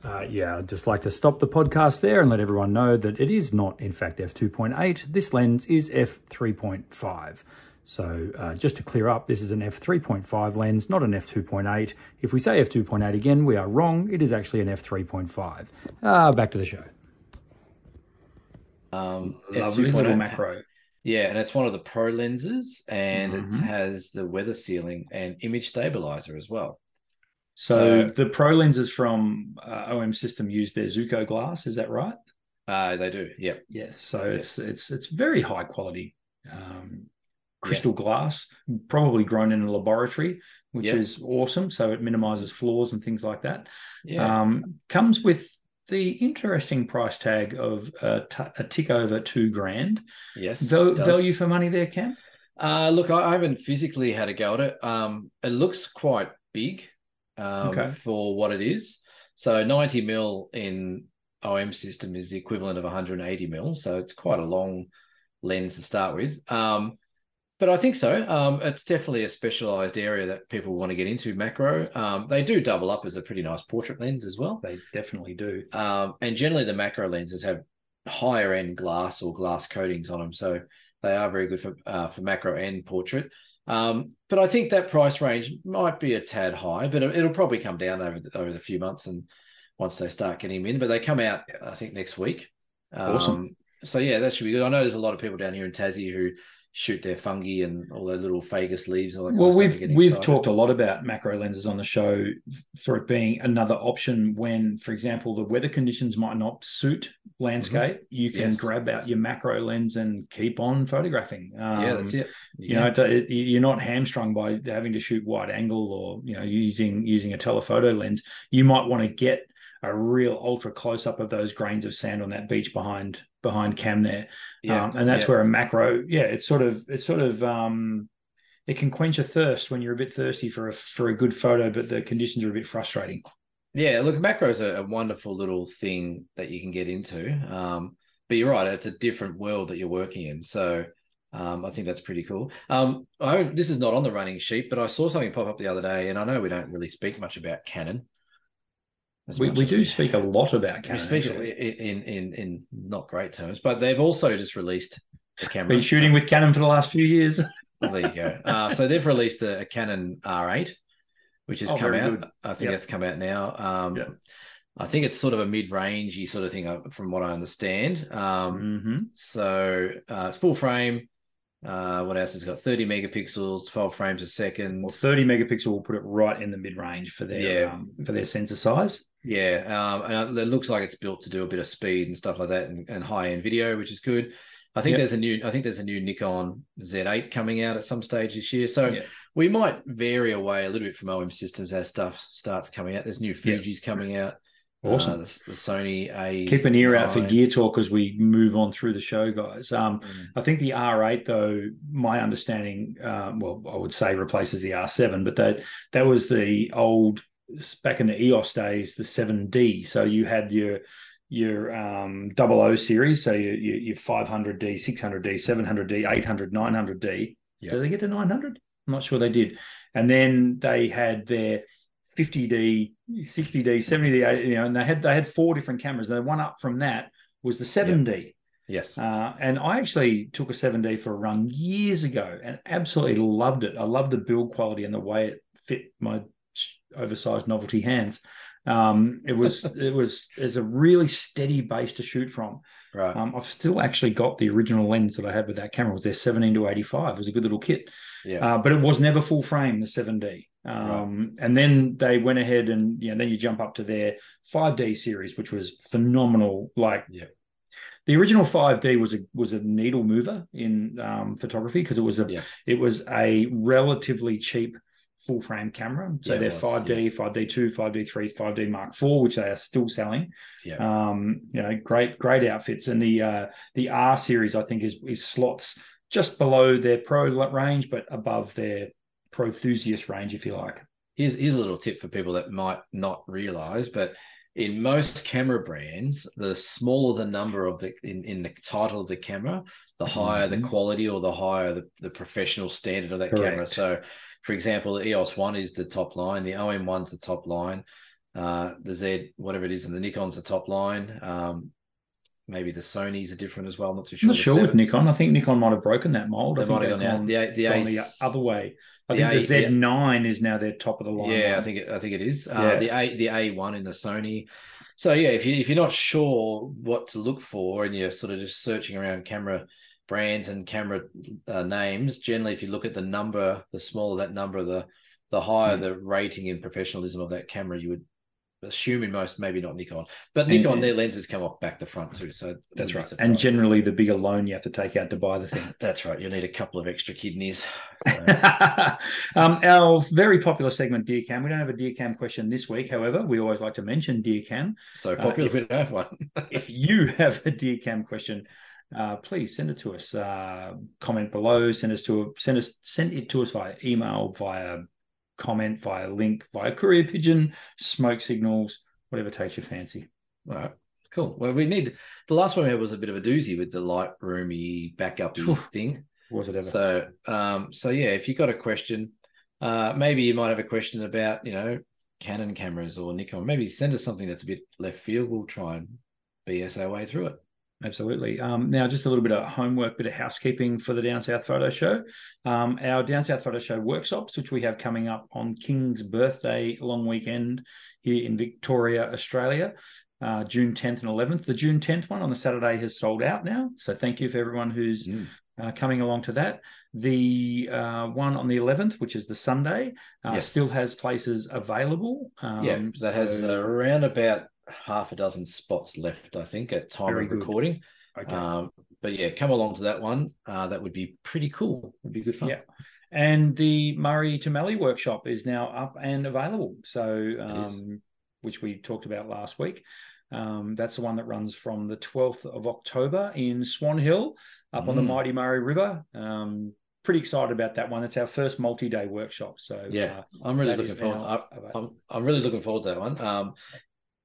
uh, yeah, I'd just like to stop the podcast there and let everyone know that it is not, in fact, f2.8. This lens is f3.5. So uh, just to clear up, this is an f3.5 lens, not an f2.8. If we say f2.8 again, we are wrong. It is actually an f3.5. Uh, back to the show. Um, Lovely little macro. Yeah, and it's one of the pro lenses, and mm-hmm. it has the weather sealing and image stabilizer as well. So, so the pro lenses from uh, OM System use their Zuiko glass. Is that right? Uh, they do. Yep. Yes. So yes. it's it's it's very high quality um, crystal yeah. glass, probably grown in a laboratory, which yep. is awesome. So it minimizes flaws and things like that. Yeah. Um, comes with the interesting price tag of a, t- a tick over two grand. Yes. Val- value for money there, Cam? Uh, look, I, I haven't physically had a go at it. Um, it looks quite big um, okay. for what it is. So 90 mil in OM system is the equivalent of 180 mil. So it's quite a long lens to start with. Um, but I think so. Um, it's definitely a specialized area that people want to get into macro. Um, they do double up as a pretty nice portrait lens as well. They definitely do. Um, and generally, the macro lenses have higher end glass or glass coatings on them, so they are very good for uh, for macro and portrait. Um, but I think that price range might be a tad high, but it'll probably come down over the, over the few months and once they start getting them in. But they come out, I think, next week. Awesome. Um, so yeah, that should be good. I know there's a lot of people down here in Tassie who shoot their fungi and all their little fagus leaves. well, we've we've excited. talked a lot about macro lenses on the show for it being another option when, for example, the weather conditions might not suit landscape. Mm-hmm. You can yes. grab out your macro lens and keep on photographing. Um, yeah, that's it. You know, it, you're not hamstrung by having to shoot wide angle or you know using using a telephoto lens. You might want to get a real ultra close up of those grains of sand on that beach behind behind Cam there. Yeah, um, and that's yeah. where a macro, yeah, it's sort of it's sort of um, it can quench a thirst when you're a bit thirsty for a for a good photo, but the conditions are a bit frustrating. Yeah, look, macro is a, a wonderful little thing that you can get into. Um, but you're right, it's a different world that you're working in. So um, I think that's pretty cool. Um, I, this is not on the running sheet, but I saw something pop up the other day, and I know we don't really speak much about Canon, we, we do we, speak a lot about Canon. We speak in, in in not great terms, but they've also just released the camera. Been shooting with Canon for the last few years. well, there you go. Uh, so they've released a, a, Canon R8, which has oh, come out. Good. I think yep. it's come out now. Um, yep. I think it's sort of a mid-rangey sort of thing, uh, from what I understand. Um, mm-hmm. So uh, it's full frame. Uh, what else has got 30 megapixels, 12 frames a second. Well, 30 megapixel will put it right in the mid range for their yeah. um, for their sensor size. Yeah, um, and it looks like it's built to do a bit of speed and stuff like that, and, and high end video, which is good. I think yep. there's a new I think there's a new Nikon Z8 coming out at some stage this year. So yep. we might vary away a little bit from OM systems as stuff starts coming out. There's new Fuji's yep. coming out. Awesome. Uh, the, the, Sony A. Keep an ear out for gear talk as we move on through the show, guys. Um, mm. I think the R8, though, my understanding, um, well, I would say replaces the R7, but that that was the old back in the EOS days, the 7D. So you had your your um, 00 series, so your, your, your 500D, 600D, 700D, 800, 900D. Yep. Did they get to 900? I'm not sure they did. And then they had their 50D, 60D, 70D, you know, and they had they had four different cameras. The one up from that was the 7D. Yep. Yes. Uh, and I actually took a 7D for a run years ago and absolutely loved it. I loved the build quality and the way it fit my oversized novelty hands. Um, it was it was it's a really steady base to shoot from. Right. Um, I've still actually got the original lens that I had with that camera. It was their 17 to 85. It was a good little kit. Yeah. Uh, but it was never full frame, the 7D. Um, right. And then they went ahead and you know then you jump up to their 5D series, which was phenomenal. Like yeah. The original 5D was a was a needle mover in um, photography because it was a yeah. it was a relatively cheap full frame camera. So yeah, they're five D, five D two, five D three, five D Mark four, which they are still selling. Yeah. Um, you know, great, great outfits. And the uh, the R series, I think, is is slots just below their pro range, but above their pro enthusiast range, if you like. Here's here's a little tip for people that might not realize, but in most camera brands, the smaller the number of the in, in the title of the camera, the higher mm-hmm. the quality or the higher the, the professional standard of that Correct. camera. So for example, the EOS one is the top line, the OM one's the top line, uh, the Z whatever it is, and the Nikon's the top line. Um, maybe the Sony's are different as well. I'm not too sure. I'm not sure with Nikon. I think Nikon might have broken that mold. They I think might have gone out. The, the, a, the other way. I think the Z9 yeah. is now their top of the line. Yeah, I think it, I think it is. Uh, yeah. Uh, the A the A1 in the Sony. So yeah, if you if you're not sure what to look for and you're sort of just searching around camera brands and camera uh, names, generally, if you look at the number, the smaller that number, the the higher mm. the rating and professionalism of that camera you would assuming most, maybe not Nikon, but Nikon, and, their lenses come off back to front too. So that's right. And generally, the bigger loan you have to take out to buy the thing. that's right. You need a couple of extra kidneys. um, our very popular segment, Dear Cam. We don't have a Dear Cam question this week. However, we always like to mention Dear Cam. So popular, uh, if, we don't have one. if you have a Dear Cam question, uh, please send it to us. Uh, comment below. Send us to send us send it to us via email, via comment, via link, via courier pigeon, smoke signals, whatever takes your fancy. All right. Cool. Well, we need the last one we had was a bit of a doozy with the light roomy backup thing. Was it ever? So, um, so yeah, if you got a question, uh, maybe you might have a question about you know Canon cameras or Nikon. Maybe send us something that's a bit left field. We'll try and BS our way through it. Absolutely. Um, now, just a little bit of homework, bit of housekeeping for the Down South Photo Show. Um, our Down South Photo Show workshops, which we have coming up on King's birthday long weekend here in Victoria, Australia, uh, June 10th and 11th. The June 10th one on the Saturday has sold out now. So thank you for everyone who's mm. uh, coming along to that. The uh, one on the 11th, which is the Sunday, uh, yes. still has places available. Um, yeah, that so... has around about half a dozen spots left, I think, at time Very of good. recording. Okay. Um, but yeah, come along to that one. Uh, that would be pretty cool. It'd be good fun. Yeah. And the Murray Tumali workshop is now up and available. So, um, which we talked about last week. Um, that's the one that runs from the 12th of October in Swan Hill up mm. on the mm. Mighty Murray River. Um, pretty excited about that one. It's our first multi-day workshop. So yeah, uh, I'm really looking forward. I, I'm, I'm really looking forward to that one. Um,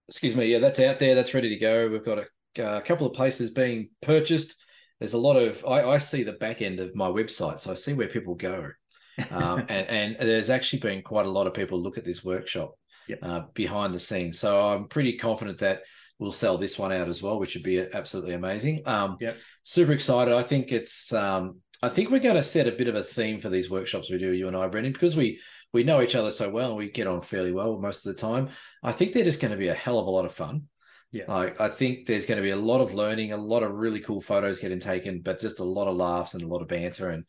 excuse me, yeah, that's out there. That's ready to go. We've got a, a couple of places being purchased. There's a lot of I, I, see the back end of my website, so I see where people go, um, and, and, there's actually been quite a lot of people look at this workshop yep. uh, behind the scenes. So I'm pretty confident that we'll sell this one out as well, which would be absolutely amazing. Um, yep. super excited. I think it's um, I think we're going to set a bit of a theme for these workshops we do, you and I, Brendan, because we we know each other so well and we get on fairly well most of the time. I think they're just going to be a hell of a lot of fun. Yeah. Like I think there's going to be a lot of learning, a lot of really cool photos getting taken, but just a lot of laughs and a lot of banter. And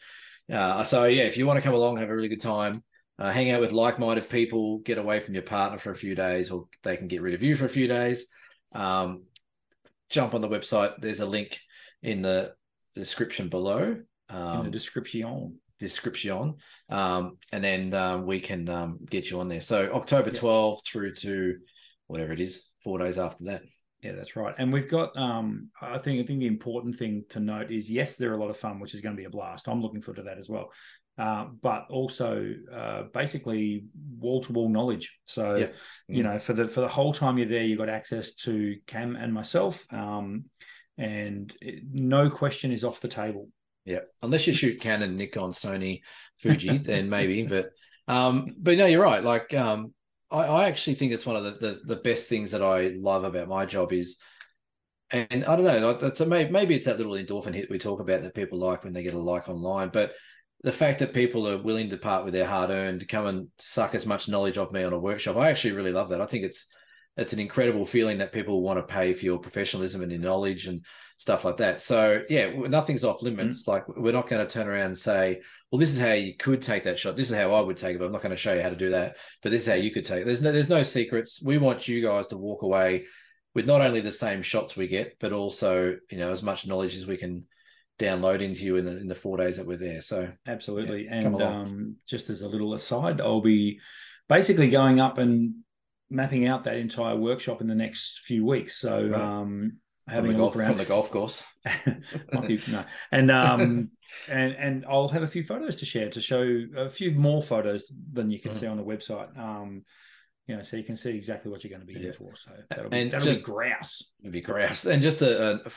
uh, so, yeah, if you want to come along, have a really good time, uh, hang out with like-minded people, get away from your partner for a few days, or they can get rid of you for a few days. Um, jump on the website. There's a link in the description below. Um, in the description description, um, and then um, we can um, get you on there. So October 12th through to whatever it is, four days after that. Yeah, that's right. And we've got, um, I think, I think the important thing to note is yes, they're a lot of fun, which is going to be a blast. I'm looking forward to that as well. Uh, but also, uh, basically, wall to wall knowledge. So, yeah. you mm. know, for the for the whole time you're there, you've got access to Cam and myself, um, and no question is off the table. Yeah, unless you shoot Canon, Nikon, Sony, Fuji, then maybe. But um, but no, you're right. Like um, I, I actually think it's one of the, the, the best things that I love about my job is, and I don't know, it's a, maybe it's that little endorphin hit we talk about that people like when they get a like online, but the fact that people are willing to part with their hard earned to come and suck as much knowledge of me on a workshop, I actually really love that. I think it's it's an incredible feeling that people want to pay for your professionalism and your knowledge and stuff like that. So yeah, nothing's off limits. Mm-hmm. Like we're not going to turn around and say, well, this is how you could take that shot. This is how I would take it, but I'm not going to show you how to do that. But this is how you could take it. There's no there's no secrets. We want you guys to walk away with not only the same shots we get, but also, you know, as much knowledge as we can download into you in the in the four days that we're there. So absolutely. Yeah, and um, just as a little aside, I'll be basically going up and mapping out that entire workshop in the next few weeks. So right. um, having a golf, look around from the golf course. no, and um, and and I'll have a few photos to share to show a few more photos than you can mm. see on the website. Um, you know, so you can see exactly what you're going to be yeah. in for. So that'll be, and that'll just, be grouse. It'll be grouse. And just a, a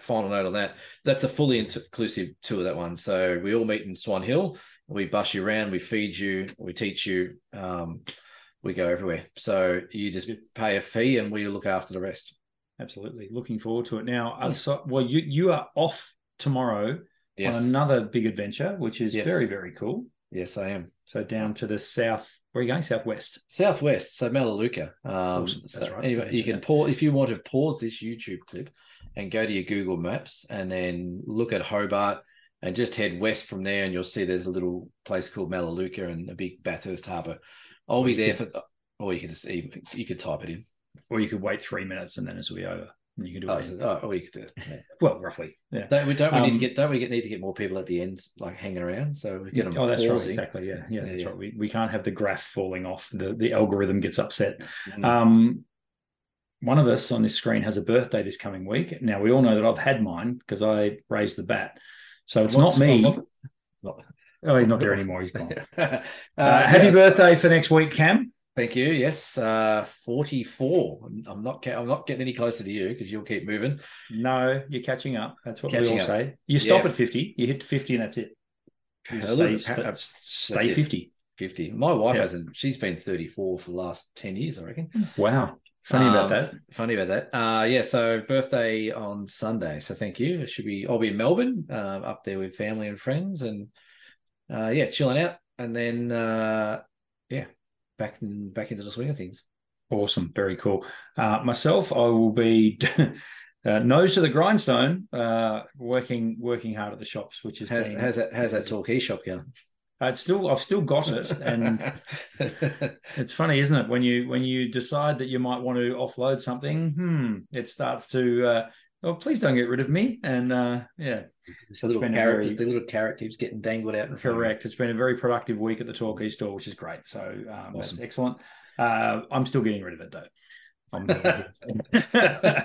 final note on that, that's a fully inclusive tour. That one. So we all meet in Swan Hill. We bus you around. We feed you. We teach you. Um, we go everywhere. So you just pay a fee and we look after the rest. Absolutely. Looking forward to it. Now, uh, well, you you are off tomorrow yes. on another big adventure, which is yes. very, very cool. Yes, I am. So down to the south. Where are you going? Southwest. Southwest. So Melaleuca. Um, awesome. That's so right. Anyway, you can pause if you want to pause this YouTube clip and go to your Google Maps and then look at Hobart and just head west from there, and you'll see there's a little place called Melaleuca and a big Bathurst Harbour. I'll be there for, or you could just even, you could type it in. or you could wait three minutes and then will be over. And you can do Oh, it. so- oh, oh, we could do it. Yeah. well, roughly. Yeah. Don't we? Don't we need to Um, get? Don't we get, need to get more people at the end, like hanging around? So we get them. Oh, that's right. Exactly. Yeah. Yeah. That's yeah. right. We, we can't have the graph falling off. The the algorithm gets upset. Mm. Um, one of us on this screen has a birthday this coming week. Now we all know that I've had mine because I raised the bat. So it's What's- not me. oh, what- not- Oh, he's not there anymore. He's gone. uh, Uh, happy yeah. birthday for next week, Cam. Thank you. Yes, uh, forty-four. I'm- not. I'm not getting any closer to you because you'll keep moving. No, you're catching up. That's what Catching we all up. say. You stop Yeah. at 50, you hit 50, and that's it. You A just stay, bit- that's stay it. 50. Fifty. My wife Yeah. hasn't. She's been thirty-four for the last ten years, I reckon. Wow. Funny about Um, that. Funny about that. Uh, yeah. So birthday on Sunday. So thank you. It should be. I'll be in Melbourne, uh, up there with family and friends, and uh, yeah, chilling out, and then uh, yeah, back in, back into the swing of things. Awesome. Very cool. Uh, myself, I will be uh, nose to the grindstone, uh, working working hard at the shops, which is How's, how's that? How's that torquay shop going? it's still I've still got it, and it's funny, isn't it? When you when you decide that you might want to offload something, hmm, it starts to. Oh, please don't get rid of me. And uh, yeah, It's a little carrot. very- the little carrot keeps getting dangled out in front. Correct. It's been a very productive week at the Torquay store, which is great. So um, that's excellent. Uh, I'm still getting rid of it though. I'm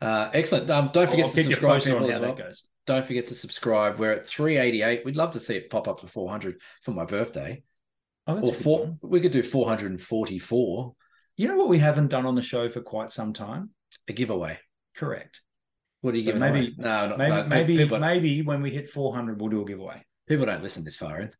uh, excellent. Um, don't forget I'll to subscribe, on people, how as well. that goes. Don't forget to subscribe. We're at 388. We'd love to see it pop up to 400 for my birthday. Oh, or four. We could do 444. You know what we haven't done on the show for quite some time? A giveaway. Correct. What are you So giving maybe- away? No, not, Maybe no, maybe people, maybe when we hit 400, we'll do a giveaway. people don't listen this far in.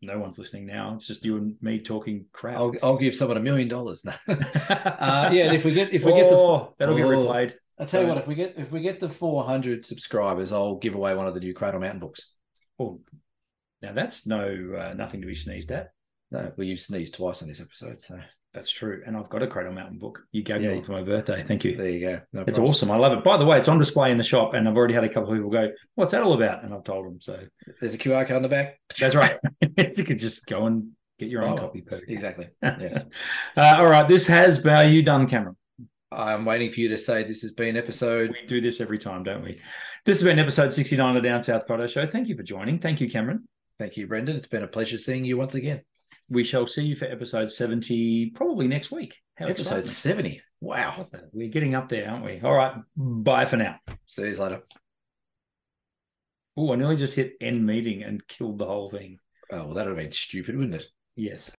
No one's listening now. It's just you and me talking crap. I'll, I'll give someone a million dollars. No. uh, yeah, if we get if we get to Oh, that'll get Oh. replayed. I'll tell you what, if we get if we get to 400 subscribers, I'll give away one of the new Cradle Mountain books. Oh, now that's no uh, nothing to be sneezed at. No, well, you've sneezed twice in this episode, so That's true. And I've got a Cradle Mountain book. You gave Yeah. me one for my birthday. Thank you. there you go. No It's awesome. I love it. By the way, it's on display in the shop, and I've already had a couple of people go, "What's that all about?" And I've told them. So There's a QR code on the back. that's right. you could just go and get your own Oh, copy. Perfect. Exactly. Yes. Uh, all right. This has. been. Are you done, Cameron? I'm waiting for you to say this has been episode. We do this every time, don't we? This has been episode 69 of the Down South Photo Show. Thank you for joining. Thank you, Cameron. Thank you, Brendan. It's been a pleasure seeing you once again. We shall see you for episode 70 probably next week. How Episode exciting. 70. Wow. We're getting up there, aren't we? All right. Bye for now. See you later. Oh, I nearly just hit end meeting and killed the whole thing. Oh, well, that would have been stupid, wouldn't it? Yes.